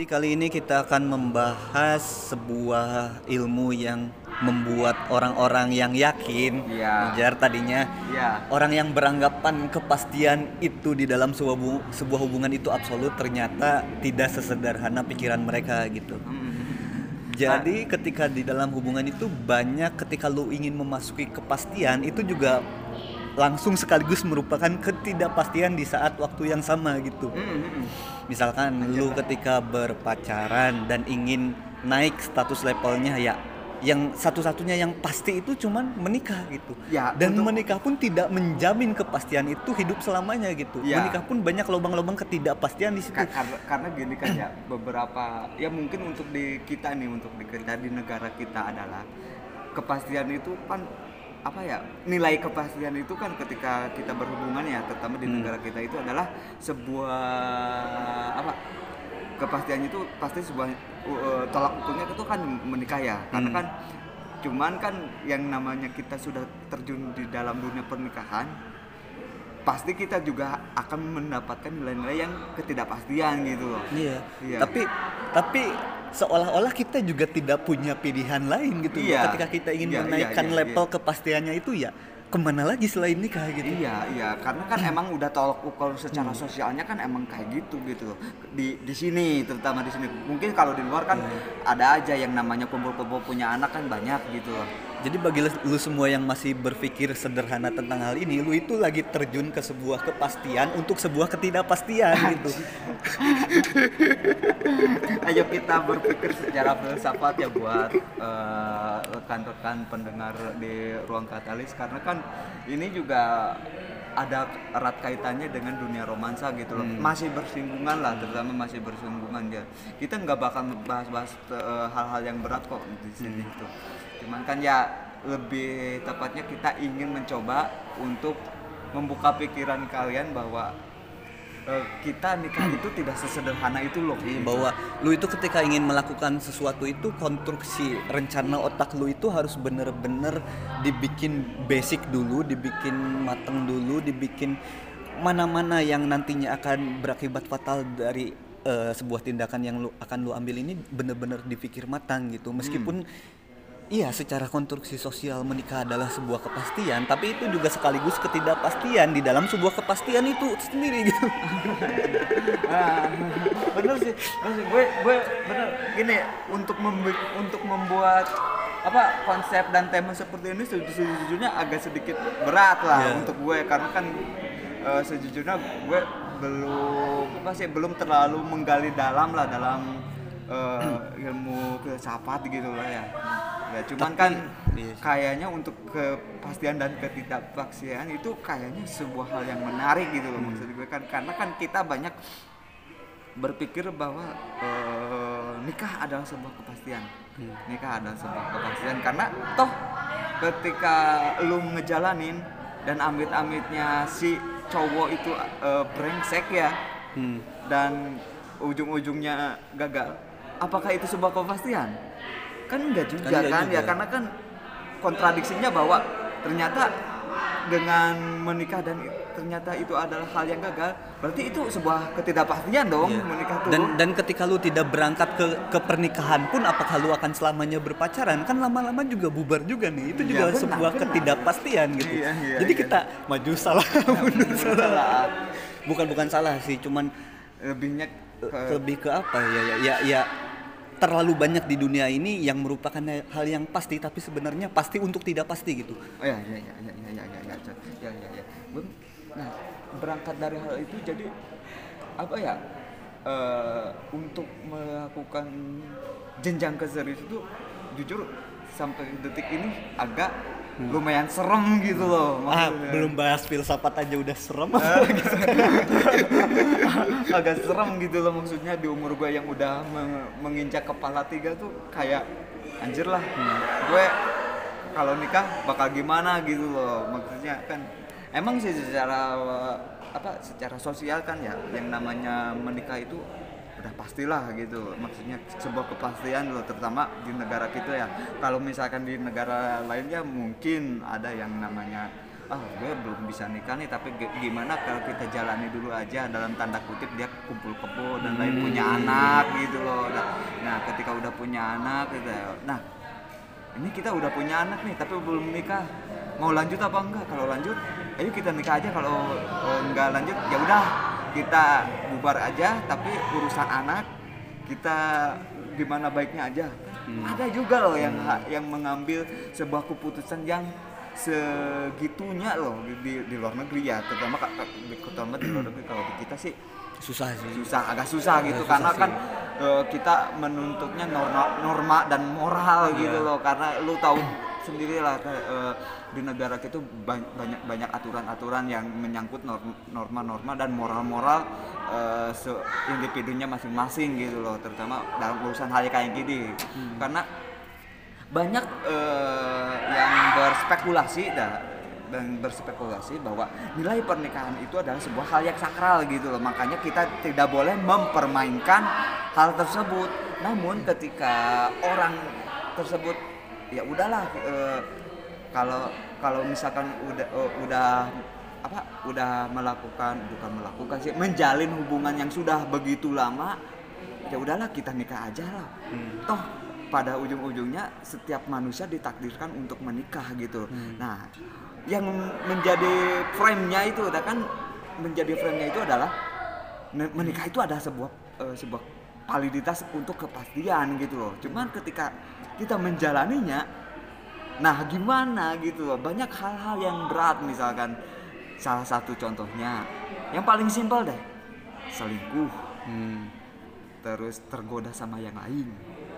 Jadi kali ini kita akan membahas sebuah ilmu yang membuat orang-orang yang yakin, Iya. Jar tadinya Iya. orang yang beranggapan kepastian itu di dalam sebuah, bu- sebuah hubungan itu absolut ternyata tidak sesederhana pikiran mereka gitu. Jadi ketika di dalam hubungan itu banyak ketika lu ingin memasuki kepastian itu juga langsung sekaligus merupakan ketidakpastian di saat waktu yang sama gitu. Misalkan lu ketika berpacaran dan ingin naik status levelnya ya yang satu-satunya yang pasti itu cuman menikah gitu. Ya, dan untuk- menikah pun tidak menjamin kepastian itu hidup selamanya gitu. Ya. Menikah pun banyak lubang-lubang ketidakpastian di situ. Ka- karena karena gini kan ya beberapa ya mungkin untuk di kita nih untuk di kita di negara kita adalah kepastian itu kan apa ya nilai kepastian itu kan ketika kita berhubungan ya terutama di Hmm. negara kita itu adalah sebuah apa kepastian itu pasti sebuah uh, tolak ukurnya itu kan menikah ya karena Hmm. kan cuman kan yang namanya kita sudah terjun di dalam dunia pernikahan pasti kita juga akan mendapatkan nilai-nilai yang ketidakpastian gitu loh. Iya. Iya. Tapi tapi seolah-olah kita juga tidak punya pilihan lain gitu. loh. Iya. Ketika kita ingin Iya, iya, menaikkan iya, level iya. kepastiannya itu ya ke mana lagi selain nikah gitu. Iya, iya, karena kan emang udah tolak ukur secara sosialnya kan emang kayak gitu gitu. Di di sini terutama di sini. Mungkin kalau di luar kan ada aja yang namanya kumpul-kumpul punya anak kan banyak gitu loh. Jadi bagi lu- lu semua yang masih berpikir sederhana tentang hal ini, lu itu lagi terjun ke sebuah kepastian untuk sebuah ketidakpastian gitu. Ayo kita berpikir secara filsafat ya buat eh, rekan-rekan pendengar di ruang katalis karena kan ini juga ada erat kaitannya dengan dunia romansa gitu loh. Masih bersinggungan lah, terutama masih bersinggungan dia. Kita nggak bakal bahas-bahas eh, hal-hal yang berat kok di sini gitu. Cuman kan ya lebih tepatnya kita ingin mencoba untuk membuka pikiran kalian bahwa eh, kita nikah itu tidak sesederhana itu loh. Iya, bahwa lu itu ketika ingin melakukan sesuatu itu konstruksi rencana otak lu itu harus bener-bener dibikin basic dulu, dibikin mateng dulu, dibikin mana-mana yang nantinya akan berakibat fatal dari eh, sebuah tindakan yang lu akan lu ambil ini bener-bener dipikir matang gitu. Meskipun Iya, secara konstruksi sosial menikah adalah sebuah kepastian, tapi itu juga sekaligus ketidakpastian di dalam sebuah kepastian itu sendiri gitu. Ah, bener sih, bener sih. Gue, gue bener gini untuk membu- untuk membuat apa konsep dan tema seperti ini seju- sejujurnya agak sedikit berat lah Iya. untuk gue karena kan eh, sejujurnya gue belum apa sih belum terlalu menggali dalam lah dalam eh, ilmu filsafat gitu lah ya. Ya cuman Tapi- kan iya kayaknya untuk kepastian dan ketidakpastian itu kayaknya sebuah hal yang menarik gitu loh maksud gue kan. Karena kan kita banyak berpikir bahwa eh, nikah adalah sebuah kepastian. Nikah adalah sebuah kepastian. Karena toh ketika lu ngejalanin dan amit-amitnya si cowok itu eh, brengsek ya Hmm. dan ujung-ujungnya gagal apakah itu sebuah kepastian kan enggak juga Kan kan, ya juga. karena kan kontradiksinya bahwa ternyata dengan menikah dan ternyata itu adalah hal yang gagal berarti itu sebuah ketidakpastian dong Iya. menikah tuh Dan dan ketika lu tidak berangkat ke ke pernikahan pun apakah lu akan selamanya berpacaran? Kan lama-lama juga bubar juga nih. Itu Iya, juga benar, sebuah benar. ketidakpastian gitu. Iya, iya, Jadi iya. kita maju salah mundur salah. Bukan bukan salah sih, cuman lebihnya ke, lebih ke apa ya ya ya, ya terlalu banyak di dunia ini yang merupakan hal yang pasti tapi sebenarnya pasti untuk tidak pasti gitu. oh ya ya ya ya ya ya ya ya ya ya ya Bem- nah berangkat dari hal itu jadi apa ya eh, untuk melakukan jenjang ke itu jujur sampai detik ini agak lumayan serem gitu loh Ah, belum bahas filsafat aja udah serem. agak serem gitu loh maksudnya di umur gue yang udah meng- menginjak kepala tiga tuh kayak anjir lah gue kalau nikah bakal gimana gitu loh. Maksudnya kan emang sih secara apa secara sosial kan ya yang namanya menikah itu udah pastilah gitu. Maksudnya sebuah kepastian loh terutama di negara kita ya. Kalau misalkan di negara lainnya mungkin ada yang namanya ah gue belum bisa nikah nih tapi gi- gimana kalau kita jalani dulu aja dalam tanda kutip dia kumpul kebo dan lain Hmm. punya anak gitu loh. Nah, nah ketika udah punya anak gitu ya, nah ini kita udah punya anak nih tapi belum nikah. Mau lanjut apa enggak? Kalau lanjut ayo kita nikah aja. Kalau eh, enggak lanjut ya udah kita bubar aja tapi urusan anak kita gimana baiknya aja. Ada juga loh yang yang mengambil sebuah keputusan yang segitunya loh di, di, di luar negeri ya terutama terutama di luar negeri. Kalau di kita sih susah sih. Susah agak susah gitu susah karena sih. kan eh, kita menuntutnya norma, norma dan moral gitu Iya. loh. Karena lu tahu sendiri lah kayak, eh, di negara kita banyak banyak aturan-aturan yang menyangkut norm- norma-norma dan moral-moral eh, se- individunya masing-masing gitu loh terutama dalam urusan hal kayak gini. Hmm. karena banyak eh, yang berspekulasi dah dan berspekulasi bahwa nilai pernikahan itu adalah sebuah hal yang sakral gitu loh. Makanya kita tidak boleh mempermainkan hal tersebut. Namun ketika orang tersebut ya udahlah eh, kalau kalau misalkan udah eh, udah apa udah melakukan bukan melakukan sih menjalin hubungan yang sudah begitu lama ya udahlah kita nikah aja lah Hmm. toh pada ujung-ujungnya setiap manusia ditakdirkan untuk menikah gitu Hmm. nah yang menjadi frame-nya itu kan menjadi frame-nya itu adalah menikah itu ada sebuah eh, sebuah validitas untuk kepastian gitu loh cuman ketika kita menjalaninya. Nah gimana gitu loh? Banyak hal-hal yang berat misalkan. Salah satu contohnya yang paling simpel deh selingkuh. Hmm. terus tergoda sama yang lain.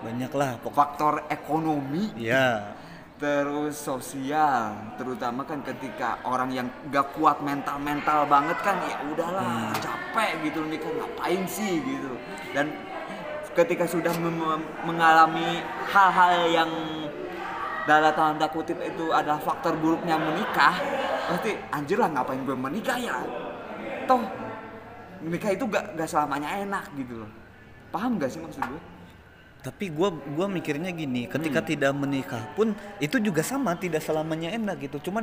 Banyak lah pokok faktor ekonomi. Ya terus sosial terutama kan ketika orang yang gak kuat mental mental banget kan ya udahlah capek gitu nikah ngapain sih? gitu. Dan ketika sudah mengalami hal-hal yang dalam tanda kutip itu adalah faktor buruknya menikah pasti anjir lah ngapain gue menikah ya? Toh menikah itu gak, gak selamanya enak gitu loh. Paham gak sih maksud gue tapi gua gua mikirnya gini ketika Hmm. tidak menikah pun itu juga sama tidak selamanya enak gitu. Cuman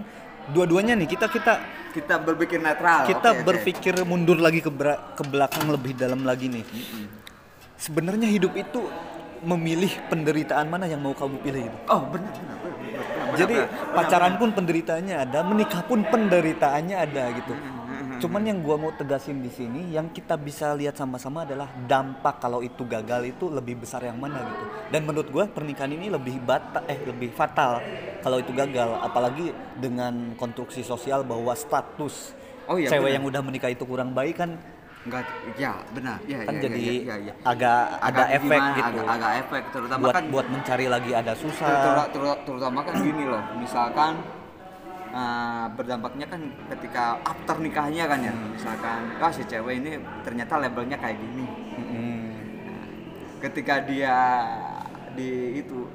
dua-duanya nih kita kita kita berpikir netral kita oke. berpikir mundur lagi ke ke belakang lebih dalam lagi nih sebenarnya hidup itu memilih penderitaan mana yang mau kamu pilih gitu Oh benar benar benar, benar, benar, Jadi benar, pacaran benar. pun penderitaannya ada, menikah pun penderitaannya ada gitu. Hmm, Cuman yang gua mau tegasin di sini, yang kita bisa lihat sama-sama adalah dampak kalau itu gagal itu lebih besar yang mana gitu. Dan menurut gua pernikahan ini lebih bata eh lebih fatal kalau itu gagal, apalagi dengan konstruksi sosial bahwa status Oh iya, cewek benar. yang udah menikah itu kurang baik kan Enggak, ya benar, ya, kan ya, jadi ya, ya, ya. agak ada Agak efek gimana, gitu. agak, agak efek terutama buat kan buat mencari lagi ada susah. ter- ter- terutama kan gini loh, misalkan uh, berdampaknya kan ketika after nikahnya kan ya, misalkan ah si cewek ini ternyata labelnya kayak gini. Mm-mm. ketika dia di itu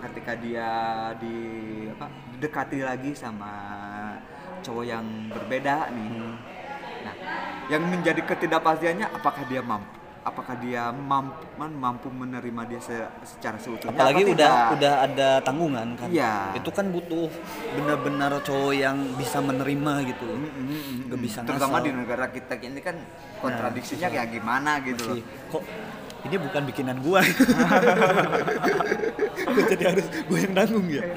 ketika dia di apa didekati lagi sama cowok yang berbeda nih nah yang menjadi ketidakpastiannya apakah dia mampu apakah dia mampu mampu menerima dia se- secara seutuhnya apalagi apa udah tidak? udah ada tanggungan kan Iya. itu kan butuh benar-benar cowok yang bisa menerima gitu Mm, mm, mm, mm. Nggak bisa terutama ngasal. di negara kita ini kan kontradiksinya kayak gimana gitu Masih, kok ini bukan bikinan gua jadi harus gue yang nanggung ya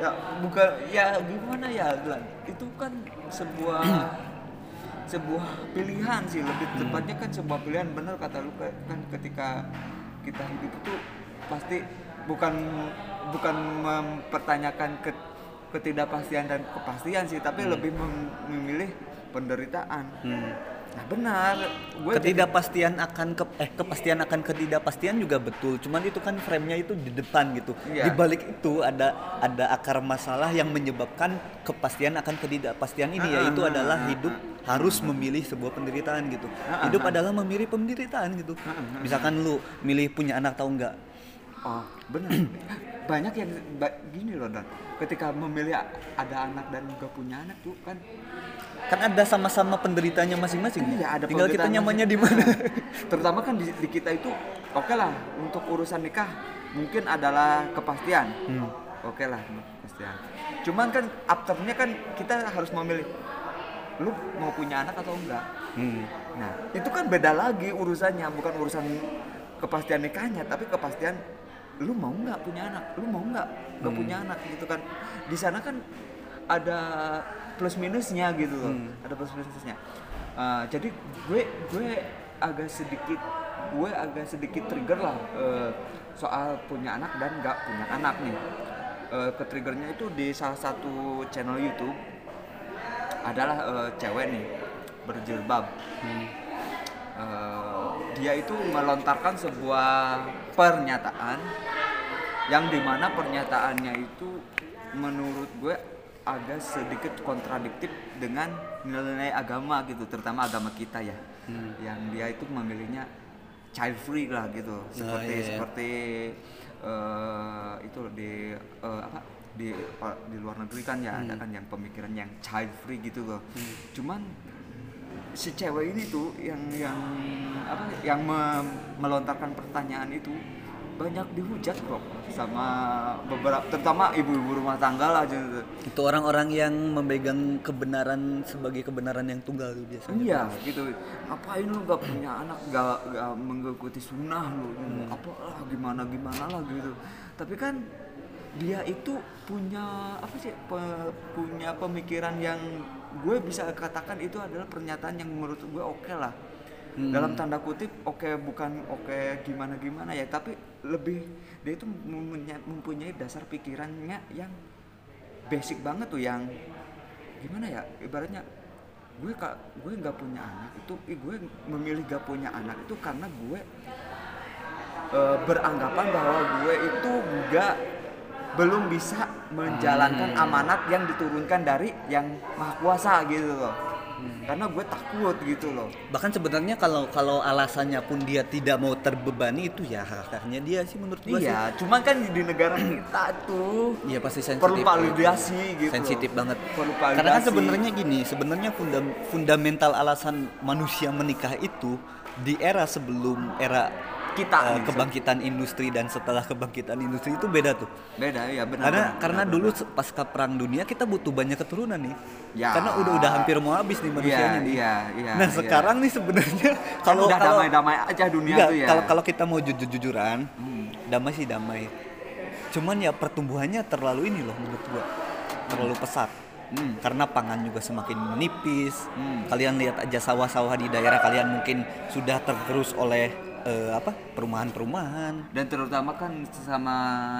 ya bukan ya gimana ya Glan itu kan sebuah sebuah pilihan sih lebih tepatnya kan sebuah pilihan bener kata lu kan ketika kita hidup itu pasti bukan bukan mempertanyakan ke, ketidakpastian dan kepastian sih tapi lebih mem- memilih penderitaan. Hmm. Nah benar. Jadi- ketidakpastian akan ke eh kepastian akan ketidakpastian juga betul. Cuman itu kan frame-nya itu di depan gitu. Iya. di balik itu ada ada akar masalah yang menyebabkan kepastian akan ketidakpastian ini Ah, yaitu ah, adalah ah, hidup harus memilih sebuah penderitaan gitu. Ah, ah, hidup ah. adalah memilih penderitaan gitu. Misalkan lu milih punya anak tahu nggak Oh, benar. Banyak yang gini loh, Dan. Ketika memilih ada anak dan gak punya anak tuh kan kan ada sama-sama penderitanya masing-masing iya ada tinggal kita nyamannya di mana Terutama kan di, di kita itu oke lah untuk urusan nikah mungkin adalah kepastian. Hmm. Oke lah kepastian. cuman kan afternya kan kita harus memilih lu mau punya anak atau enggak Hmm. nah itu kan beda lagi urusannya bukan urusan kepastian nikahnya tapi kepastian lu mau nggak punya anak? Lu mau nggak? Nggak Hmm. punya anak? Gitu kan. Di sana kan ada plus minusnya gitu loh. Hmm. ada plus minusnya. Uh, jadi gue gue agak sedikit gue agak sedikit trigger lah uh, soal punya anak dan nggak punya anak nih. Uh, ke triggernya itu di salah satu channel YouTube adalah uh, cewek nih berjilbab. Hmm. Uh, dia itu melontarkan sebuah pernyataan yang di mana pernyataannya itu menurut gue agak sedikit kontradiktif dengan nilai-nilai agama gitu terutama agama kita ya. Hmm. yang dia itu memilihnya child free lah gitu. Seperti iya, iya. seperti uh, itu di uh, apa di di luar negeri kan ya ada kan yang pemikiran yang child free gitu loh. Cuman si cewek ini tuh yang yang apa yang me- melontarkan pertanyaan itu banyak dihujat bro sama beberapa terutama ibu-ibu rumah tangga lah gitu. Itu orang-orang yang memegang kebenaran sebagai kebenaran yang tunggal tuh biasanya. iya gitu. Ngapain lu gak punya anak? Gak, gak mengikuti sunnah lu Hmm. apa lah gimana gimana lah gitu. Tapi kan dia itu punya apa sih pe- punya pemikiran yang gue bisa katakan itu adalah pernyataan yang menurut gue oke lah Hmm. dalam tanda kutip oke bukan oke gimana gimana ya tapi lebih dia itu mempunyai, dasar pikirannya yang basic banget tuh yang gimana ya ibaratnya gue kak gue nggak punya anak itu gue memilih gak punya anak itu karena gue eh, beranggapan bahwa gue itu nggak belum bisa menjalankan amanat yang diturunkan dari yang maha kuasa gitu loh karena gue takut gitu loh Bahkan sebenarnya kalau kalau alasannya pun dia tidak mau terbebani itu ya hak-haknya dia sih menurut sih. iya cuman kan di negara kita tuh Iya pasti sensitif. perlu validasi gitu Sensitif loh. banget. perlu Karena kan sebenarnya gini, sebenarnya fundam- fundamental alasan manusia menikah itu di era sebelum era Kita eh, nih, kebangkitan industri dan setelah kebangkitan industri itu beda tuh. beda ya benar karena benar, karena benar, dulu benar. pasca perang dunia kita butuh banyak keturunan nih. Ya. Karena udah udah hampir mau habis nih manusianya nih. iya iya nah, iya. sekarang nih sebenarnya Kan kalau udah kalau damai-damai aja dunia Enggak, tuh ya kalau kalau kita mau jujur-jujuran, Hmm. damai sih damai. Cuman ya pertumbuhannya terlalu ini loh menurut gua. Terlalu pesat. Hmm. Karena pangan juga semakin menipis. Hmm. Kalian lihat aja sawah-sawah di daerah kalian mungkin sudah tergerus oleh eh, apa? perumahan-perumahan. dan terutama kan sama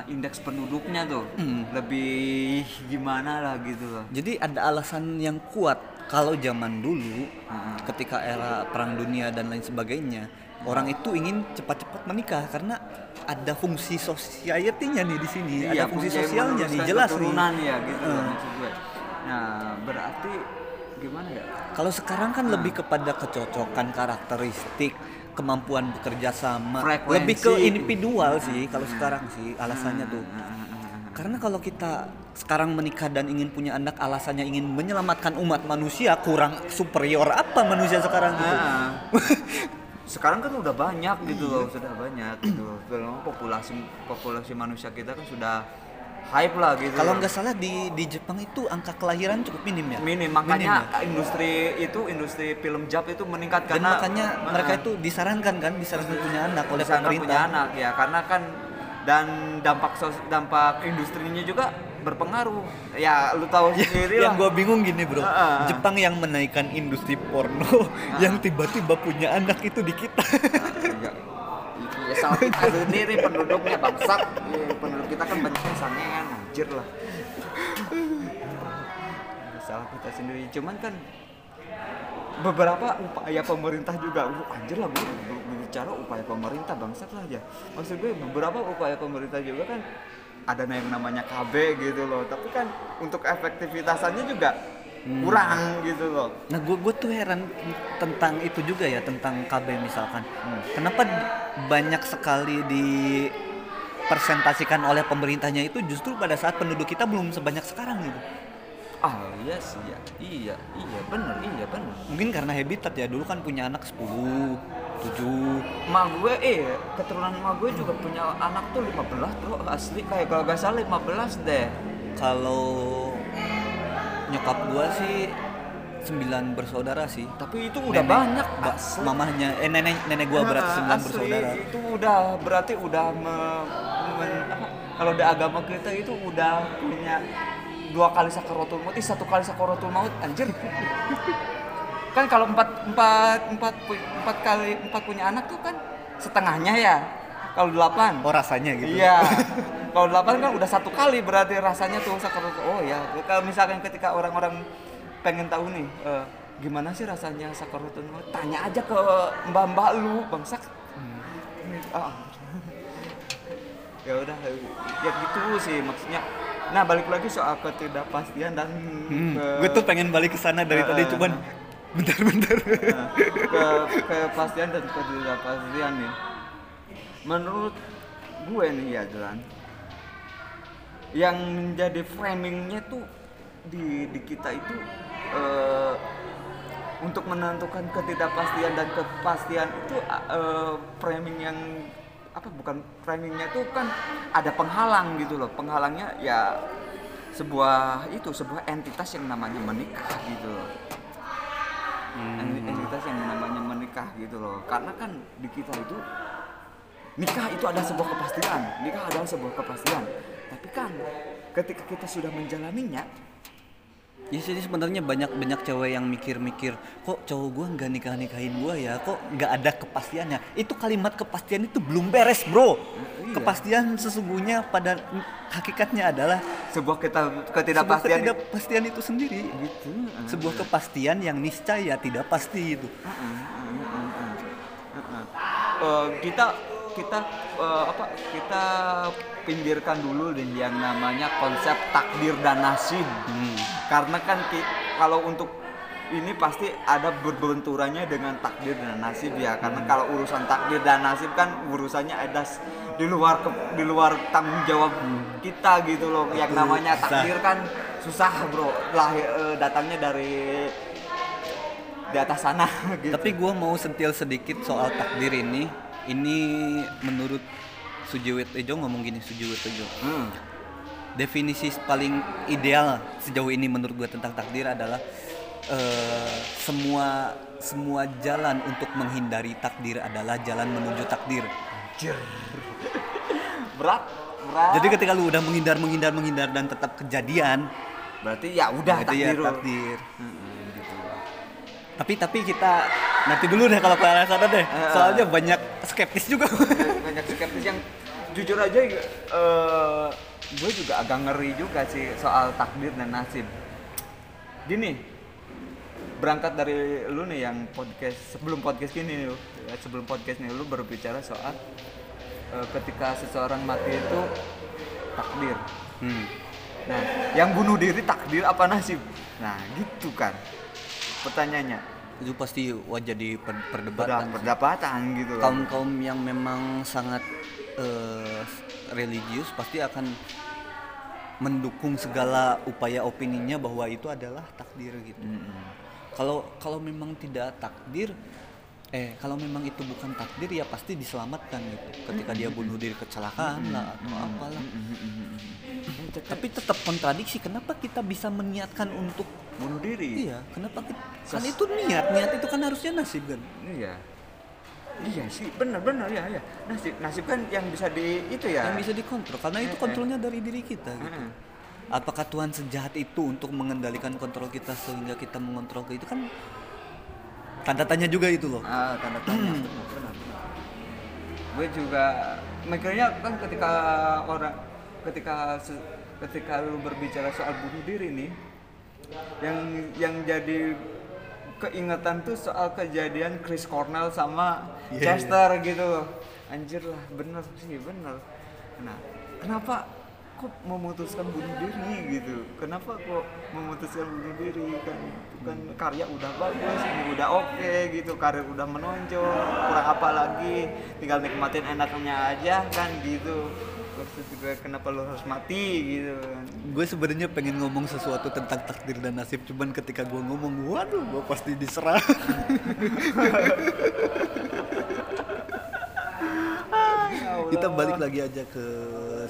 indeks penduduknya tuh Hmm. lebih gimana lah gitu loh Jadi ada alasan yang kuat kalau zaman dulu Hmm. ketika era perang dunia dan lain sebagainya, orang itu ingin cepat-cepat menikah karena ada fungsi society-nya nih di sini, ada fungsi sosialnya nih jelas nih. ya gitu maksud gue nah berarti gimana ya Kalau sekarang kan Hmm. lebih kepada kecocokan karakteristik, kemampuan bekerja sama, Frekuensi. lebih ke individual sih kalau sekarang sih alasannya tuh. Hmm. Karena kalau kita sekarang menikah dan ingin punya anak alasannya ingin menyelamatkan umat manusia kurang superior apa manusia sekarang gitu. Ah. sekarang kan udah banyak gitu loh sudah banyak gitu Belum populasi populasi manusia kita kan sudah hype lah gitu Kalau nggak salah di di Jepang itu angka kelahiran cukup minim ya. minim makanya Minim ya? industri itu industri film Jap itu meningkat Dan karena makanya Ah. mereka itu disarankan kan disarankan punya anak oleh pemerintah. punya anak ya karena kan dan dampak sos dampak industrinya juga berpengaruh ya lu tahu sendiri lah yang gue bingung gini bro, Ah, ah. Jepang yang menaikkan industri porno, yang tiba-tiba punya anak itu di kita. ya, ya salah kita sendiri penduduknya bangsat. Ya, penduduk kita kan banyak sangean anjir lah. Ya, salah kita sendiri. Cuman kan beberapa upaya pemerintah juga uh, anjir lah gue bicara upaya pemerintah bangsat lah ya. Maksud gue beberapa upaya pemerintah juga kan ada yang namanya KB gitu loh. Tapi kan untuk efektivitasannya juga kurang gitu loh. Nah gue gue tuh heran tentang itu juga ya tentang KB misalkan. Hmm. Kenapa banyak sekali di presentasikan oleh pemerintahnya itu justru pada saat penduduk kita belum sebanyak sekarang gitu. ah iya sih ya iya iya bener iya bener. Mungkin karena habitat ya dulu kan punya anak 10, 7 Ma gue eh keturunan ma gue juga punya anak tuh 15 bro asli. Kayak kalau gak salah 15 deh. Kalau nyokap gua sih sembilan bersaudara sih tapi itu udah Nenek- banyak ba- asli. mamahnya eh nenek nenek gua berarti Nah, sembilan asli, bersaudara itu udah berarti udah me- apa, kalau di agama kita itu udah punya dua kali sakaratul maut, satu kali sakaratul maut anjir. kan kalau empat empat empat empat kali empat punya anak tuh kan setengahnya ya. Kalau delapan. oh rasanya gitu Iya. Kalau delapan kan udah satu kali berarti rasanya tuh sakaratul. Oh ya, kalau misalkan ketika orang-orang pengen tahu nih eh, gimana sih rasanya sakaratul maut, tanya aja ke mbak-mbak lu, bangsak. Ah. ya udah ya gitu sih maksudnya. Nah, balik lagi soal ketidakpastian dan Hmm, ke- gue tuh pengen balik ke sana dari Eh, tadi eh, cuman eh. bentar-bentar Nah, ke kepastian dan ketidakpastian nih. Menurut gue nih ya Jalan, yang menjadi framingnya tuh di di kita itu eh, untuk menentukan ketidakpastian dan kepastian itu eh, framing yang apa bukan framingnya tuh kan ada penghalang gitu loh. Penghalangnya ya sebuah itu sebuah entitas yang namanya menikah gitu loh. Enti- entitas yang namanya menikah gitu loh. Karena kan di kita itu nikah itu adalah sebuah kepastian. Nikah adalah sebuah kepastian. Tapi kan ketika kita sudah menjalaninya Ya sih sebenarnya banyak banyak cewek yang mikir-mikir kok cowok gua nggak nikah nikahin gua ya? Kok nggak ada kepastiannya? Itu kalimat kepastian itu belum beres bro. Iya. kepastian sesungguhnya pada hakikatnya adalah sebuah kita sebuah ketidakpastian ketidakpastian itu sendiri. Gitu sebuah kepastian yang niscaya tidak pasti itu. Eh, kita kita eh, apa kita pinggirkan dulu deh yang namanya konsep takdir dan nasib. Karena kan ki- kalau untuk ini pasti ada berbenturannya dengan takdir dan nasib ya. Karena kalau urusan takdir dan nasib kan urusannya ada di luar ke- di luar tanggung jawab kita gitu loh. Yang Betul, namanya takdir kan susah bro. Lahir eh, datangnya dari di atas sana gitu. Tapi gua mau sentil sedikit soal takdir ini ini menurut Sujiwit Ejo ngomong gini Sujiwit Ejo Hmm. definisi paling ideal sejauh ini menurut gue tentang takdir adalah eh, semua semua jalan untuk menghindari takdir adalah jalan menuju takdir. berat berat Jadi ketika lu udah menghindar menghindar menghindar dan tetap kejadian, berarti ya udah itu ya takdir lo. Tapi tapi kita nanti dulu deh kalau ke arah sana deh. Eh. Soalnya banyak skeptis juga. Banyak- banyak skeptis yang jujur aja eh, gue juga agak ngeri juga sih soal takdir dan nasib gini berangkat dari lu nih yang podcast sebelum podcast ini lu ya, sebelum podcast nih lu berbicara soal eh, ketika seseorang mati itu takdir Hmm. Nah, yang bunuh diri takdir apa nasib? Nah, gitu kan. Pertanyaannya, Itu pasti wah jadi per- perdebatan. berdapatan gitu loh. kaum kaum yang memang sangat eh, religius pasti akan mendukung segala upaya opininya bahwa itu adalah takdir gitu. Mm-mm. Kalau kalau memang tidak takdir, eh kalau memang itu bukan takdir ya pasti diselamatkan gitu. Ketika dia bunuh diri kecelakaan lah atau apalah. Tapi tetap kontradiksi. Kenapa kita bisa meniatkan untuk bunuh diri. iya? Kenapa kita, kan itu niat, niat itu kan harusnya nasib kan? Iya. Iya sih, benar benar ya ya. Nasib nasib kan yang bisa di itu ya. yang bisa dikontrol karena itu Eh, eh. kontrolnya dari diri kita gitu. Apakah Tuhan sejahat itu untuk mengendalikan kontrol kita sehingga kita mengontrol ke itu kan tanda tanya juga itu loh Ah, tanda tanya benar benar. benar. Gue juga mikirnya kan ketika orang ketika ketika lu berbicara soal bunuh diri nih yang yang jadi keingetan tuh soal kejadian Chris Cornell sama Iya, Chester gitu. Anjir lah, bener sih, bener. Nah, kenapa kok memutuskan bunuh diri gitu? Kenapa kok memutuskan bunuh diri kan kan karya udah bagus, ini udah oke gitu, karir udah menonjol, kurang apa lagi? Tinggal nikmatin enaknya aja kan gitu. Terus juga kenapa lu harus mati gitu kan? gue sebenarnya pengen ngomong sesuatu tentang takdir dan nasib cuman ketika gue ngomong waduh gue pasti diserang Ah, ya kita balik lagi aja ke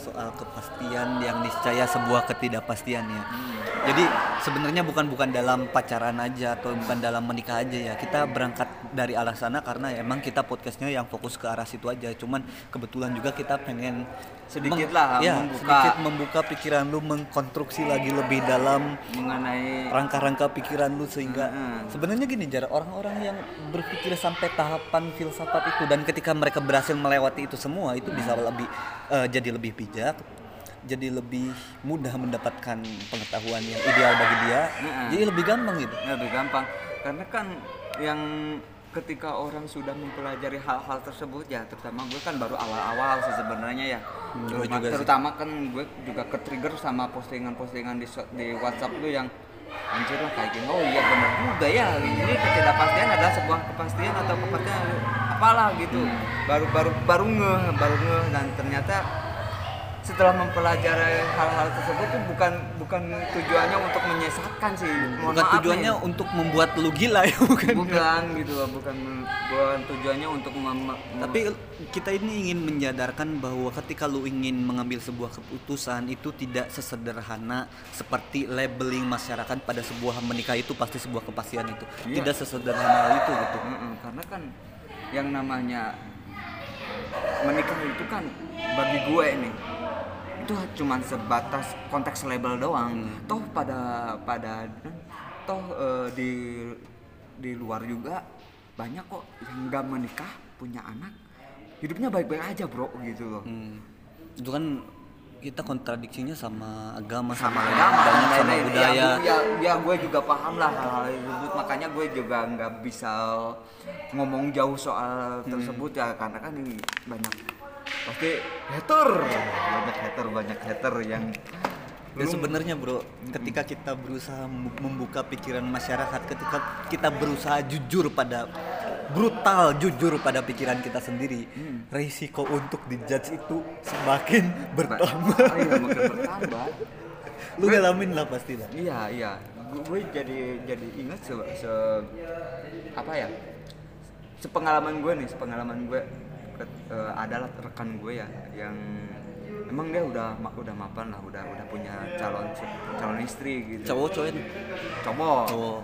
soal kepastian yang niscaya sebuah ketidakpastian ya. Jadi sebenarnya bukan bukan dalam pacaran aja atau bukan dalam menikah aja ya. Kita berangkat dari arah sana karena emang kita podcastnya yang fokus ke arah situ aja. Cuman kebetulan juga kita pengen Sedikit lah ya, membuka. sedikit membuka pikiran lu mengkonstruksi lagi lebih dalam mengenai rangka-rangka pikiran lu sehingga Mm-mm. sebenarnya gini jar orang-orang yang berpikir sampai tahapan filsafat itu dan ketika mereka berhasil melewati itu semua itu bisa lebih eh, jadi lebih bijak jadi lebih mudah mendapatkan pengetahuan yang ideal bagi dia Mm-mm. jadi lebih gampang gitu Ya, lebih gampang karena kan yang ketika orang sudah mempelajari hal-hal tersebut ya terutama gue kan baru awal-awal sih sebenarnya ya Terutama- juga sih. terutama kan gue juga ke trigger sama postingan-postingan di, di WhatsApp lu yang anjir lah kayak gini oh iya benar juga ya ini ketidakpastian adalah sebuah kepastian atau kepastian apalah gitu Hmm. baru baru baru ngeh baru ngeh dan ternyata setelah mempelajari hal-hal tersebut tuh bukan bukan tujuannya untuk menyesatkan sih Mohon bukan maaf tujuannya nih. untuk membuat lu gila ya bukan bukan gitu loh bukan bukan tujuannya untuk mem- Tapi kita ini ingin menyadarkan bahwa ketika lu ingin mengambil sebuah keputusan itu tidak sesederhana seperti labeling masyarakat pada sebuah menikah itu pasti sebuah kepastian itu. Iya. Tidak sesederhana itu gitu. Mm-mm, karena kan yang namanya menikah itu kan bagi gue nih itu cuma sebatas konteks label doang toh pada pada toh eh, di di luar juga banyak kok yang nggak menikah punya anak hidupnya baik-baik aja bro gitu loh Hmm. Itu kan kita kontradiksinya sama agama sama agama dan sama lain-lain. budaya. ya, ya, ya gue juga paham lah hal-hal tersebut makanya gue juga nggak bisa ngomong jauh soal Hmm. tersebut ya karena kan ini banyak pasti hater. Banyak hater banyak hater yang Dan sebenarnya bro, ketika kita berusaha mem- membuka pikiran masyarakat, ketika kita berusaha jujur pada brutal jujur pada pikiran kita sendiri, risiko untuk dijudge itu semakin bertambah. Ah, iya, makin bertambah. Lu ngalamin lah pasti lah. iya iya. Gue, gue jadi jadi ingat se, se- apa ya? Sepengalaman gue nih sepengalaman gue ke- eh, adalah rekan gue ya yang emang dia udah udah mapan lah udah udah punya calon calon istri gitu Cowok cowok cowok Cowok.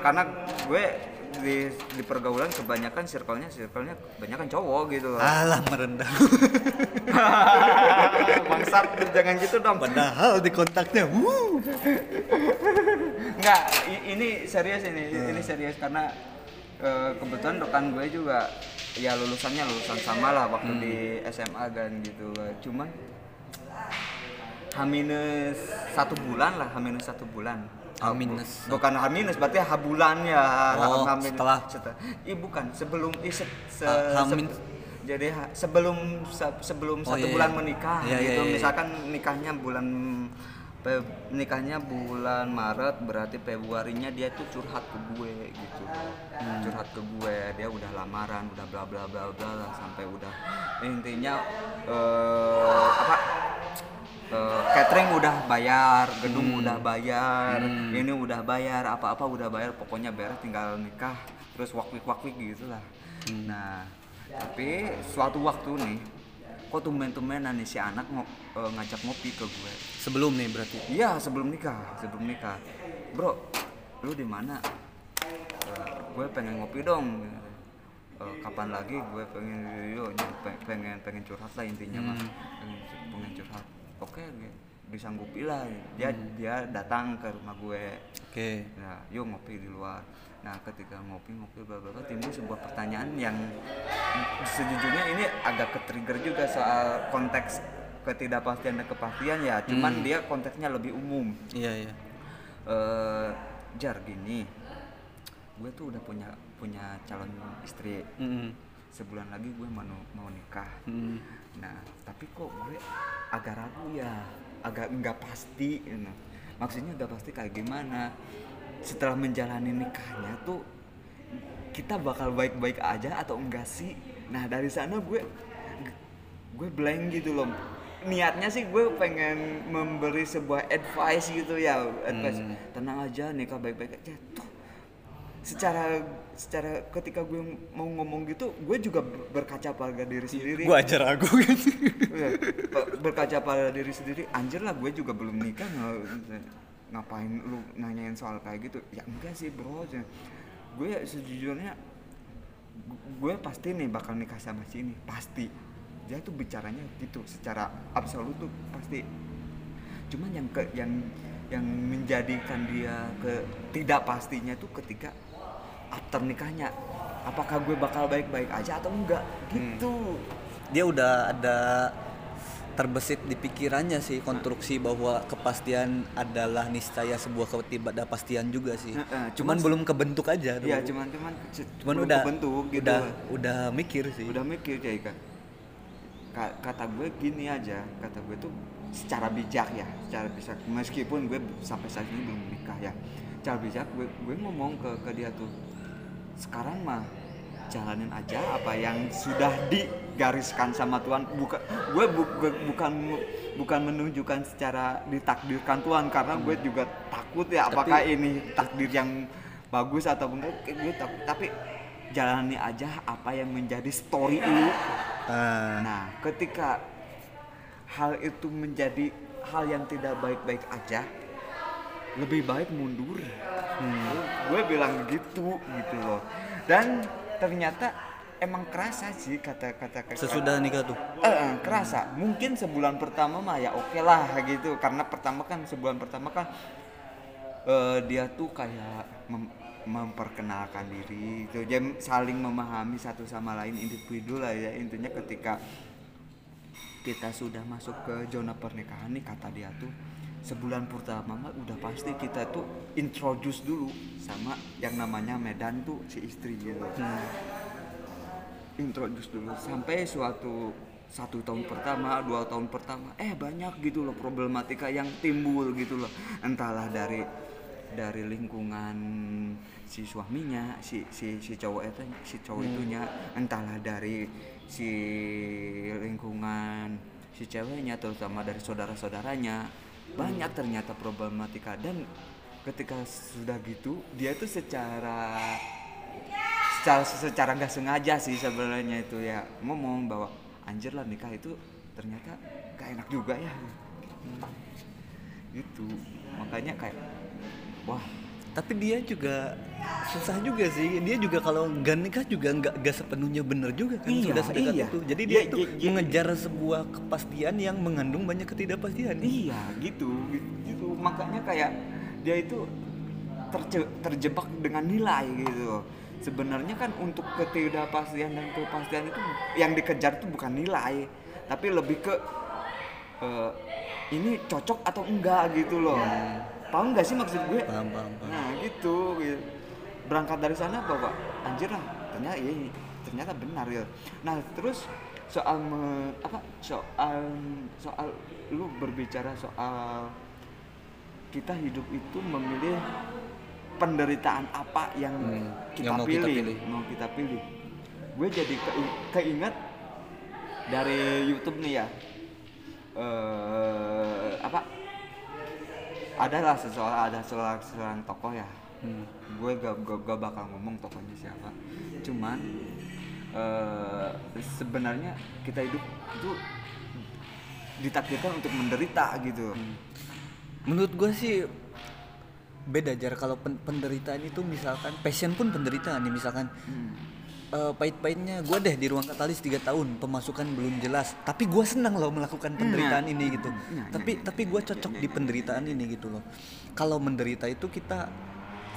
Karena gue di di pergaulan kebanyakan circle-nya circle-nya kebanyakan cowok gitu loh alah merendah. bangsat jangan gitu dong Padahal di kontaknya, wuh. Enggak, ini serius ini, ini serius karena eh, kebetulan rekan gue juga ya lulusannya lulusan sama lah waktu di SMA kan gitu. Cuman H minus satu bulan lah, H minus satu bulan. H minus bukan H minus berarti H bulan ya. Oh, H minus- setelah. Iya bukan, sebelum i se, se- H- H se- jadi sebelum se- sebelum Oh, satu iya, bulan iya. menikah Iya, iya, gitu. iya. Misalkan nikahnya bulan Nikahnya bulan Maret berarti Februarinya dia tuh curhat ke gue gitu Hmm. curhat ke gue dia udah lamaran udah bla bla bla bla lah sampai udah intinya eh, apa eh, catering udah bayar gedung Hmm. udah bayar ini udah bayar apa apa udah bayar pokoknya beres tinggal nikah terus wakwik wakwik gitu lah Hmm. nah tapi suatu waktu nih kok tumben-tumbenan nih si anak ngo- eh, ngajak ngopi ke gue Sebelum nih berarti. Iya sebelum nikah, sebelum nikah. Bro, lu di mana? Eh, gue pengen ngopi dong. Eh, kapan lagi gue pengen yo, pe- pengen pengen curhat lah intinya mah. Pengen, pengen curhat. Oke, gue disanggupi lah. Dia dia datang ke rumah gue. Oke. Nah, yuk ngopi di luar. Nah, ketika ngopi ngopi bla, timbul sebuah pertanyaan yang sejujurnya ini agak ke trigger juga soal konteks ketidakpastian dan kepastian ya. Cuman dia konteksnya lebih umum. Iya iya. Eh, jar gini, gue tuh udah punya punya calon istri. Mm-mm. Sebulan lagi gue mau mau nikah. Mm. Nah, tapi kok gue agak ragu ya, agak nggak pasti. gitu. Maksudnya nggak pasti kayak gimana? Setelah menjalani nikahnya tuh kita bakal baik-baik aja atau enggak sih? Nah dari sana gue gue blank gitu loh. Niatnya sih gue pengen memberi sebuah advice gitu ya, advice Hmm. tenang aja nikah baik-baik aja. Tuh secara secara ketika gue mau ngomong gitu gue juga ber- berkaca pada diri sendiri Gue aja ragu gitu. Iya, be- berkaca pada diri sendiri anjir lah gue juga belum nikah ngapain lu nanyain soal kayak gitu? Ya enggak sih bro. Gue ya sejujurnya gu- gue pasti nih bakal nikah sama si ini. Pasti. Dia tuh bicaranya gitu secara absolut tuh pasti. Cuman yang ke yang yang menjadikan dia ke tidak pastinya tuh ketika after nikahnya apakah gue bakal baik-baik aja atau enggak? Gitu. Dia udah ada terbesit di pikirannya sih konstruksi bahwa kepastian adalah niscaya sebuah ketidakpastian juga sih. Heeh, cuman cuman- belum kebentuk aja. Iya, cuman cuman cuman belum udah kebentuk gitu. udah udah mikir sih. Udah mikir ya kan. Ka- Kata gue gini aja, kata gue tuh secara bijak ya, secara bijak meskipun gue sampai saat ini belum nikah ya. Secara bijak gue gue ngomong ke ke dia tuh sekarang mah jalanin aja apa yang sudah digariskan sama Tuhan. Bukan gue bu- gue- bukan bukan menunjukkan secara ditakdirkan Tuhan karena gue juga takut ya apakah ini takdir yang bagus atau enggak. Gue takut. Tapi jalani aja apa yang menjadi story lu. Ah, nah ketika hal itu menjadi hal yang tidak baik-baik aja lebih baik mundur. Gue bilang gitu gitu loh. Dan ternyata emang kerasa sih kata-kata sesudah nikah tuh. Eh, eh, kerasa. Mungkin sebulan pertama mah ya oke lah gitu. Karena pertama kan sebulan pertama kan eh, dia tuh kayak mem- memperkenalkan diri gitu. Dia saling memahami satu sama lain individu lah ya. Intinya ketika kita sudah masuk ke zona pernikahan nih kata dia tuh sebulan pertama mah udah pasti kita tuh introduce dulu sama yang namanya Medan tuh si istri gitu introduce dulu. Sampai suatu satu tahun pertama dua tahun pertama eh banyak gitu loh problematika yang timbul gitu loh. Entahlah dari dari lingkungan si suaminya si si si cowok itu si cowok itunya. Entahlah dari si lingkungan si ceweknya terutama dari saudara-saudaranya. Banyak ternyata problematika. Dan ketika sudah gitu dia tuh secara secara secara nggak sengaja sih sebenarnya itu ya ngomong bahwa anjir lah nikah itu ternyata gak enak juga ya gitu makanya kayak wah Tapi dia juga susah juga sih. Dia juga kalau nggak nikah juga nggak nggak sepenuhnya bener juga kan Iya, sudah sedekat iya. itu. Jadi Iya, dia itu iya, iya. mengejar sebuah kepastian yang mengandung banyak ketidakpastian. iya gitu gitu, gitu. makanya kayak dia itu terje- terjebak dengan nilai gitu sebenarnya kan untuk ketidakpastian dan kepastian itu yang dikejar itu bukan nilai tapi lebih ke eh, ini cocok atau enggak gitu loh paham nggak sih maksud gue Paham, paham, paham. Nah gitu, gitu. berangkat dari sana bahwa anjir lah ternyata iya ternyata benar ya. Nah terus soal me- apa soal soal lu berbicara soal kita hidup itu memilih penderitaan apa yang Hmm, kita, yang mau kita pilih, pilih. mau kita pilih. Gue jadi ke- keinget dari YouTube nih ya. eh apa adalah seseorang ada seorang seorang tokoh ya Hmm. gue gak, gak, gak bakal ngomong tokohnya siapa cuman eh, sebenarnya kita hidup itu ditakdirkan untuk menderita gitu Menurut gue sih beda jar. Kalau pen- penderitaan itu misalkan passion pun penderitaan nih misalkan Hmm. eh, pahit-pahitnya. Gue deh di ruang katalis tiga tahun pemasukan belum jelas. Tapi gue senang loh melakukan penderitaan ini gitu. Nah, tapi tapi gue cocok di penderitaan ini gitu loh. Kalau menderita itu kita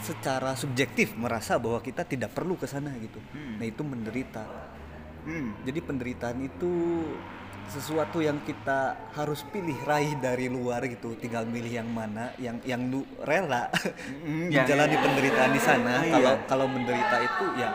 secara subjektif merasa bahwa kita tidak perlu ke sana gitu. Hmm. nah itu menderita. Hmm. jadi penderitaan itu sesuatu yang kita harus pilih raih dari luar gitu tinggal milih yang mana yang yang lu rela Mm, ya, menjalani ya. penderitaan di sana Iya. kalau kalau menderita itu ya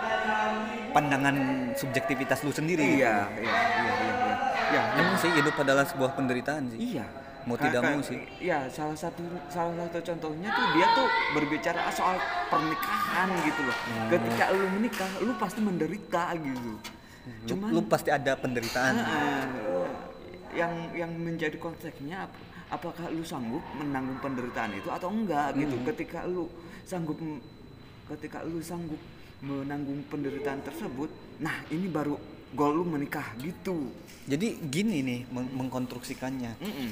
pandangan subjektivitas lu sendiri iya iya iya iya iya ya, emang sih hidup adalah sebuah penderitaan sih Iya. Mau tidak mau sih. Iya, salah satu salah satu contohnya tuh dia tuh berbicara soal pernikahan gitu loh. Hmm. Ketika lu menikah, lu pasti menderita gitu. lu, Cuman lu pasti ada penderitaan Ah, yang yang menjadi konteksnya ap- apakah lu sanggup menanggung penderitaan itu atau enggak gitu. Hmm. Ketika lu sanggup ketika lu sanggup menanggung penderitaan tersebut nah ini baru goal lu menikah gitu Jadi gini nih meng- mengkonstruksikannya. Mm-mm.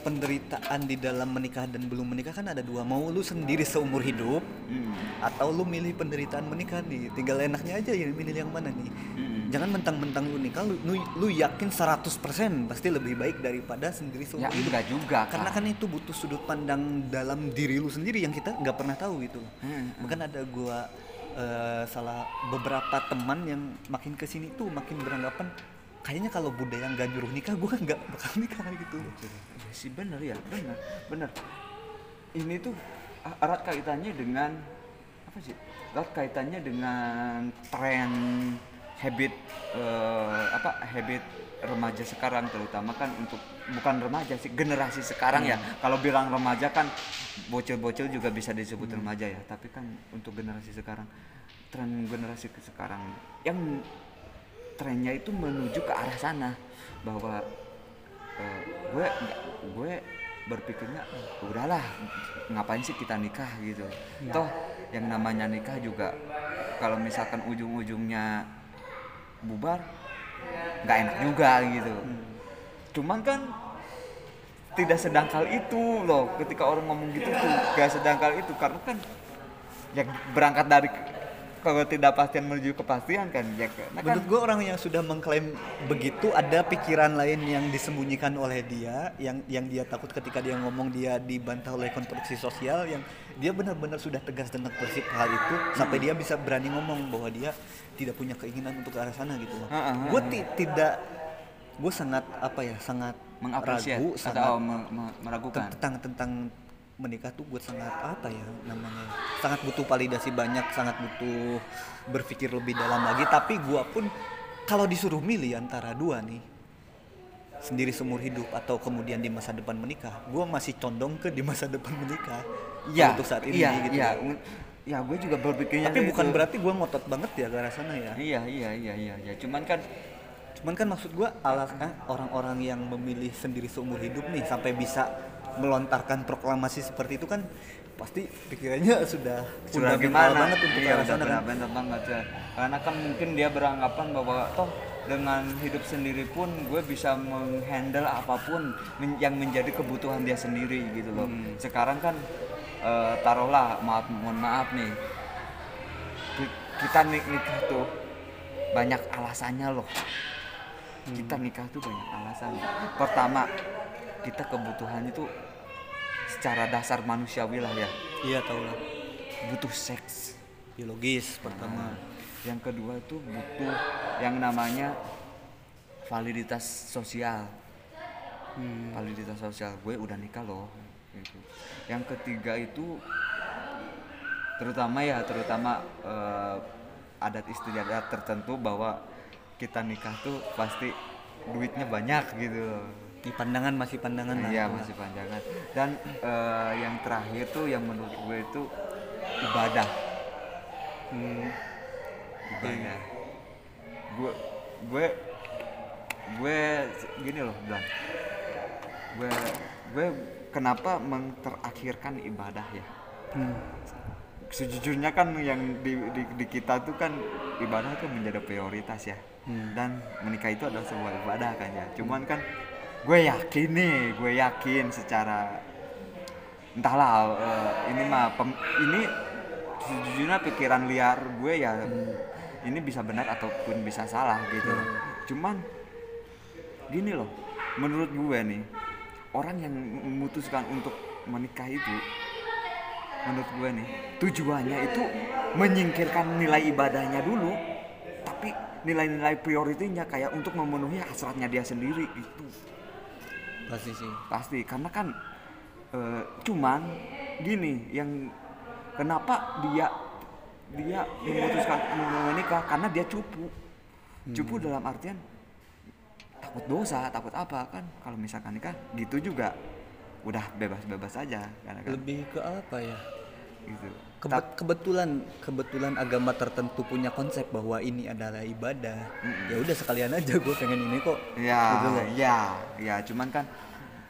Penderitaan di dalam menikah dan belum menikah kan ada dua. Mau lu sendiri seumur hidup Mm. atau lu milih penderitaan menikah nih. Tinggal enaknya aja ya milih yang mana nih. Mm-mm. Jangan mentang-mentang lu nikah lu, lu, lu yakin 100% pasti lebih baik daripada sendiri ya seumur hidup. enggak juga Karena kan itu butuh sudut pandang dalam diri lu sendiri yang kita nggak pernah tahu gitu. Mm, Bahkan ada gua eh, salah beberapa teman yang makin ke sini tuh makin beranggapan kayaknya kalau budaya nggak nyuruh nikah gua nggak bakal nikah gitu. Ya sih bener ya bener bener ini tuh a- erat kaitannya dengan apa sih erat kaitannya dengan tren habit eh, apa habit remaja sekarang terutama kan untuk bukan remaja sih generasi sekarang ya. Kalau bilang remaja kan bocil-bocil juga bisa disebut remaja ya. Tapi kan untuk generasi sekarang tren generasi ke sekarang yang trennya itu menuju ke arah sana. Bahwa eh, gue gue berpikirnya udahlah ngapain sih kita nikah? gitu. Toh yang namanya nikah juga kalau misalkan ujung-ujungnya bubar nggak enak juga gitu. Cuman kan tidak sedangkal itu loh ketika orang ngomong gitu tuh gak sedangkal itu. Karena kan ya berangkat dari kalau tidak pastian menuju kepastian kan ya karena kan Menurut gue orang yang sudah mengklaim begitu ada pikiran lain yang disembunyikan oleh dia, yang yang dia takut ketika dia ngomong dia dibantah oleh konstruksi sosial, yang dia benar-benar sudah tegas tentang prinsip hal itu sampai dia bisa berani ngomong bahwa dia tidak punya keinginan untuk ke arah sana gitu loh. Ah, ah, ah, Gue tidak, gue sangat apa ya, sangat mengapresiasi ragu, atau sangat me- me- meragukan? tentang tentang menikah tuh gue sangat apa ya namanya sangat butuh validasi banyak sangat butuh berpikir lebih dalam lagi. Tapi gue pun kalau disuruh milih antara dua nih sendiri seumur hidup atau kemudian di masa depan menikah gue masih condong ke di masa depan menikah ya untuk saat ini iya, gitu iya. un- ya gue juga berpikirnya tapi bukan gitu. berarti gue ngotot banget ya ke arah sana ya. Iya iya iya iya ya cuman kan Cuman kan maksud gua alasan orang-orang yang memilih sendiri seumur hidup nih sampai bisa melontarkan proklamasi seperti itu kan pasti pikirannya sudah sudah gimana? banget untuk iya, arah sana kan. benar-benar banget ya. Karena kan mungkin dia beranggapan bahwa toh dengan hidup sendiri pun gue bisa menghandle apa pun yang menjadi kebutuhan dia sendiri gitu loh. Hmm. sekarang kan eh, taruhlah maaf mohon maaf nih. Ki- kita nik- nikah tuh banyak alasannya loh. Kita nikah tuh banyak alasan. Pertama kita kebutuhan itu secara dasar manusiawi lah ya. Iya tau lah. butuh seks. Biologis pertama. yang kedua itu butuh yang namanya validitas sosial. Hmm. validitas sosial. Gue udah nikah loh gitu. yang ketiga itu terutama ya terutama eh, adat istiadat tertentu bahwa kita nikah tuh pasti duitnya banyak gitu loh Di pandangan masih pandangan lah. Iya masih panjangan. Dan eh, yang terakhir tuh yang menurut gue itu ibadah. Hmm. Ibadah. Gue gue gue gini loh bilang. Gue gue kenapa menterakhirkan ibadah ya? Hmm. Sejujurnya kan yang di, di, di kita tuh kan ibadah tuh menjadi prioritas ya. Hmm. Dan menikah itu adalah sebuah ibadah kan ya. Cuman kan gue yakin nih, gue yakin secara entahlah eh, ini mah pem- ini sejujurnya pikiran liar gue ya ini bisa benar ataupun bisa salah gitu. Cuman gini loh, menurut gue nih orang yang memutuskan untuk menikah itu menurut gue nih tujuannya itu menyingkirkan nilai ibadahnya dulu tapi nilai-nilai prioritinya kayak untuk memenuhi hasratnya dia sendiri gitu. Pasti sih. pasti karena kan eh, cuman gini yang kenapa dia dia memutuskan menikah? Karena dia cupu. Cupu dalam artian takut dosa takut apa kan kalau misalkan nikah gitu juga udah bebas-bebas aja kan Lebih ke apa ya? gitu Kebe- kebetulan kebetulan agama tertentu punya konsep bahwa ini adalah ibadah. Ya udah sekalian aja gue pengen ini kok. ya Gitu loh. ya ya cuman kan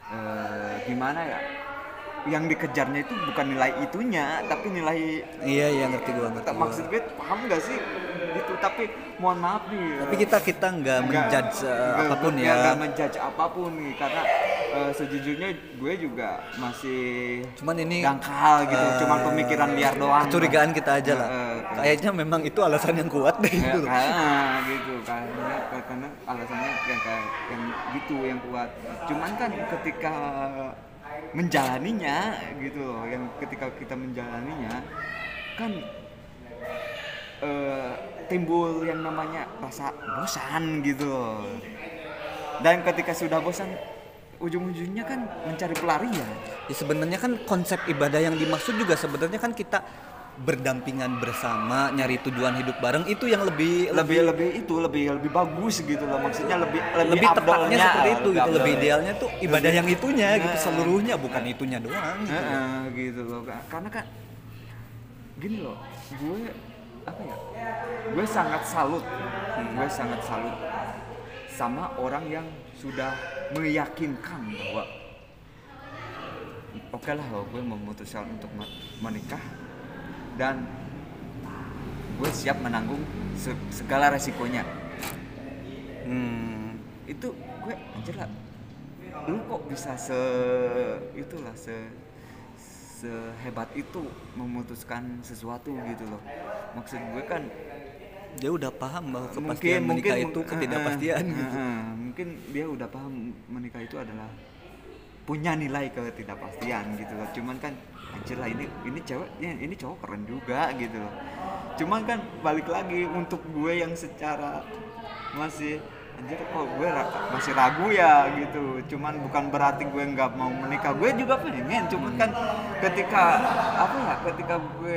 eh, gimana ya yang dikejarnya itu bukan nilai itunya tapi nilai iya iya ngerti gua ngerti gua. maksud gue paham gak sih? Gitu tapi mohon maaf nih tapi kita kita nggak menjudge uh, apa pun ya. nggak menjudge apa pun nih karena eh, sejujurnya gue juga masih cuman ini dangkal gitu eh, cuman pemikiran liar doang. kecurigaan kita aja lah. Eh, kayaknya memang itu alasan yang kuat deh Ya, gitu. karena gitu karena karena alasannya yang kayak yang gitu yang kuat. Cuman kan ketika menjalaninya gitu loh yang ketika kita menjalaninya kan eh, timbul yang namanya rasa bosan gitu loh. Dan ketika sudah bosan ujung-ujungnya kan mencari pelarian. Ya, sebenarnya kan konsep ibadah yang dimaksud juga sebenarnya kan kita berdampingan bersama nyari tujuan hidup bareng itu yang lebih lebih lebih itu lebih lebih bagus gitu loh maksudnya lebih lebih, lebih tepatnya seperti itu gitu lebih idealnya tuh ibadah yang itunya gitu Nah. seluruhnya bukan itunya doang gitu. Heeh, gitu loh Kak. karena kan gini loh gue apa ya gue sangat salut gue sangat salut sama orang yang sudah meyakinkan bahwa oke lah loh, gue memutuskan untuk me- menikah dan gue siap menanggung se- segala resikonya Hmm. itu gue anjir lah lu kok bisa se itulah se sehebat itu memutuskan sesuatu gitu loh maksud gue kan dia udah paham bahwa mungkin kepastian mungkin menikah itu eh, ketidakpastian eh, gitu. eh, mungkin dia udah paham menikah itu adalah punya nilai ketidakpastian gitu loh cuman kan anjir lah ini ini cewek ya, ini cowok keren juga gitu loh. Cuman kan balik lagi untuk gue yang secara masih anjir kok gue masih ragu ya gitu. Cuman bukan berarti gue nggak mau menikah. Gue juga pengen cuman kan ketika apa ya ketika gue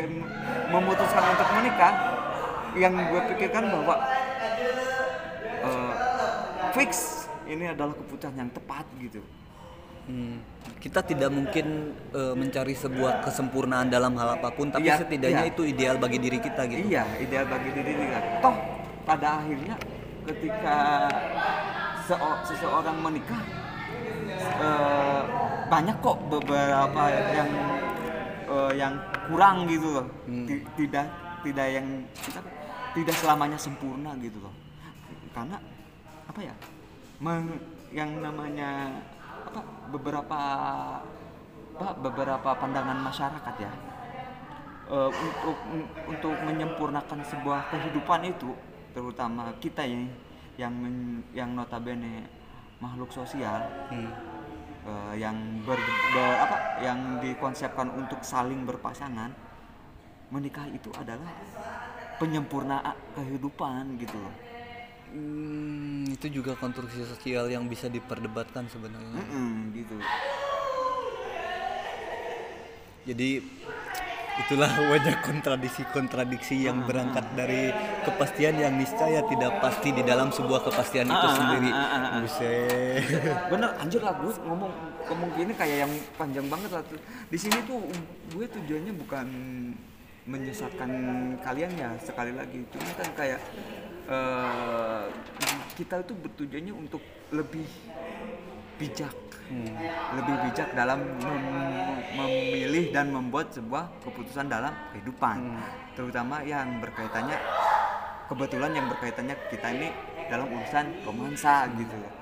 memutuskan untuk menikah yang gue pikirkan bahwa eh, fix ini adalah keputusan yang tepat gitu Hmm. Kita tidak mungkin eh, mencari sebuah kesempurnaan dalam hal apa pun, tapi Iya, setidaknya iya. itu ideal bagi diri kita gitu. Iya, ideal bagi diri kita. Toh pada akhirnya ketika seo- seseorang menikah eh, banyak kok beberapa yang eh, yang kurang gitu loh. Hmm. Ti- Tidak tidak yang kita tidak selamanya sempurna gitu loh. Karena apa ya? men- yang namanya apa beberapa apa beberapa pandangan masyarakat ya eh, untuk untuk menyempurnakan sebuah kehidupan itu terutama kita ya yang men- yang notabene makhluk sosial Hmm. eh, yang ber, ber- apa yang dikonsepkan untuk saling berpasangan menikah itu adalah penyempurnaan kehidupan gitu loh Hmm, itu juga konstruksi sosial yang bisa diperdebatkan sebenarnya. Mm-mm, gitu Jadi itulah banyak kontradiksi-kontradiksi yang berangkat dari kepastian yang niscaya tidak pasti di dalam sebuah kepastian itu Ah, ah, sendiri. ah, ah, ah. Buset. bener anjir lah gue ngomong ngomong gini kayak yang panjang banget lah tuh di sini tuh gue tujuannya bukan menyesatkan kalian ya sekali lagi cuma kan kayak eh, kita itu bertujuannya untuk lebih bijak. Lebih bijak dalam mem- memilih dan membuat sebuah keputusan dalam kehidupan. Terutama yang berkaitannya kebetulan yang berkaitannya kita ini dalam urusan romansa gitu loh.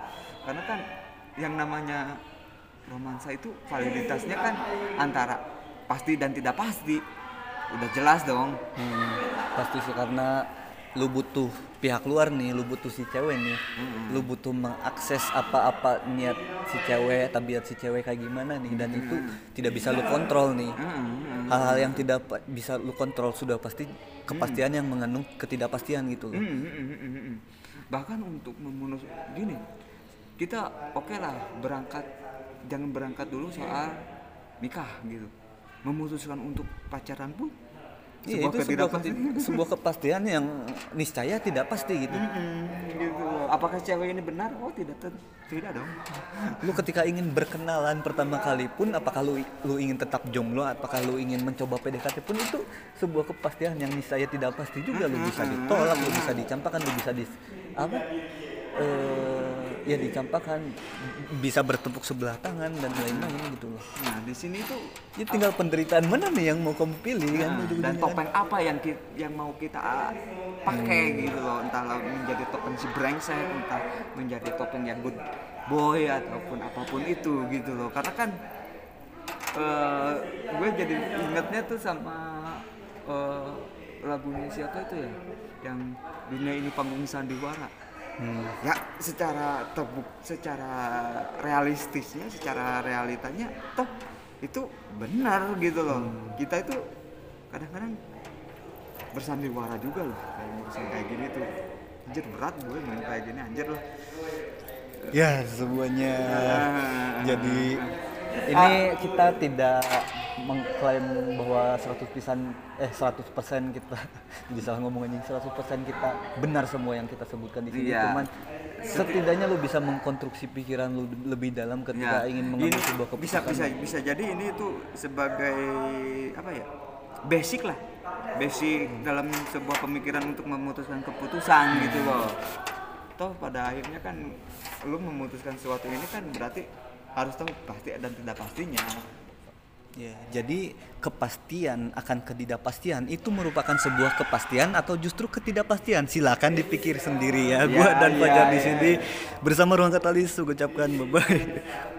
Karena kan yang namanya romansa itu validitasnya kan antara pasti dan tidak pasti. Udah jelas dong. Hmm, pasti sih karena lu butuh pihak luar nih, lu butuh si cewek nih, lu butuh mengakses apa-apa niat si cewek, tabiat si cewek kayak gimana nih, dan itu tidak bisa lu kontrol nih. Mm-mm. Hal-hal yang tidak bisa lu kontrol sudah pasti kepastian yang mengandung ketidakpastian gitu loh. Mm, mm, mm, mm, mm. bahkan untuk memenuhi gini kita oke lah berangkat jangan berangkat dulu soal nikah gitu memutuskan untuk pacaran pun Iya, itu sebuah, ketidakpastian. keti- sebuah kepastian yang niscaya tidak pasti gitu. Mm, gitu. Apakah cewek ini benar? Oh tidak tidak dong. Lu ketika ingin berkenalan pertama kali pun apakah lu lu ingin tetap jomblo? Apakah lu ingin mencoba PDKT pun? Itu sebuah kepastian yang niscaya tidak pasti juga. Lu bisa ditolak, lu bisa dicampakkan, lu bisa di apa? eh, ya dicampakkan. Bisa bertepuk sebelah tangan dan lain-lain gitu loh. Nah, di sini tuh ya tinggal penderitaan mana nih yang mau kamu pilih kan? Nah, ujung-ujungnya dan kan. topeng apa yang ki- yang mau kita pakai gitu loh. Entahlah menjadi topeng si brengsek entah menjadi topeng yang good boy ataupun apa pun itu gitu loh. Karena kan eh, gue jadi ingatnya tuh sama eh, lagunya siapa itu ya? Yang dunia ini panggung sandiwara Hmm. ya secara terbuk secara realistisnya secara realitanya toh itu benar gitu loh. Kita itu kadang-kadang bersandiwara juga loh kayak urusan kayak gini tuh. Anjir berat gue main kayak gini anjir lah. Ya semuanya Ah. jadi ini kita tidak mengklaim bahwa 100 pisan eh 100% kita bisa ngomong anjing 100% kita benar semua yang kita sebutkan di sini. Iya. cuman setidaknya lu bisa mengkonstruksi pikiran lu lebih dalam ketika Ya, ingin mengambil ini sebuah bisa keputusan bisa bisa jadi ini tuh sebagai apa ya basic lah. Basic dalam sebuah pemikiran untuk memutuskan keputusan gitu loh. Toh pada akhirnya kan lu memutuskan sesuatu ini kan berarti harus tahu pasti dan tidak pastinya Ya, jadi kepastian akan ketidakpastian itu merupakan sebuah kepastian atau justru ketidakpastian. Silakan dipikir sendiri ya. Gua Ya, dan ya, Fajar di ya. sini bersama Ruang Katalis ucapkan bye bye.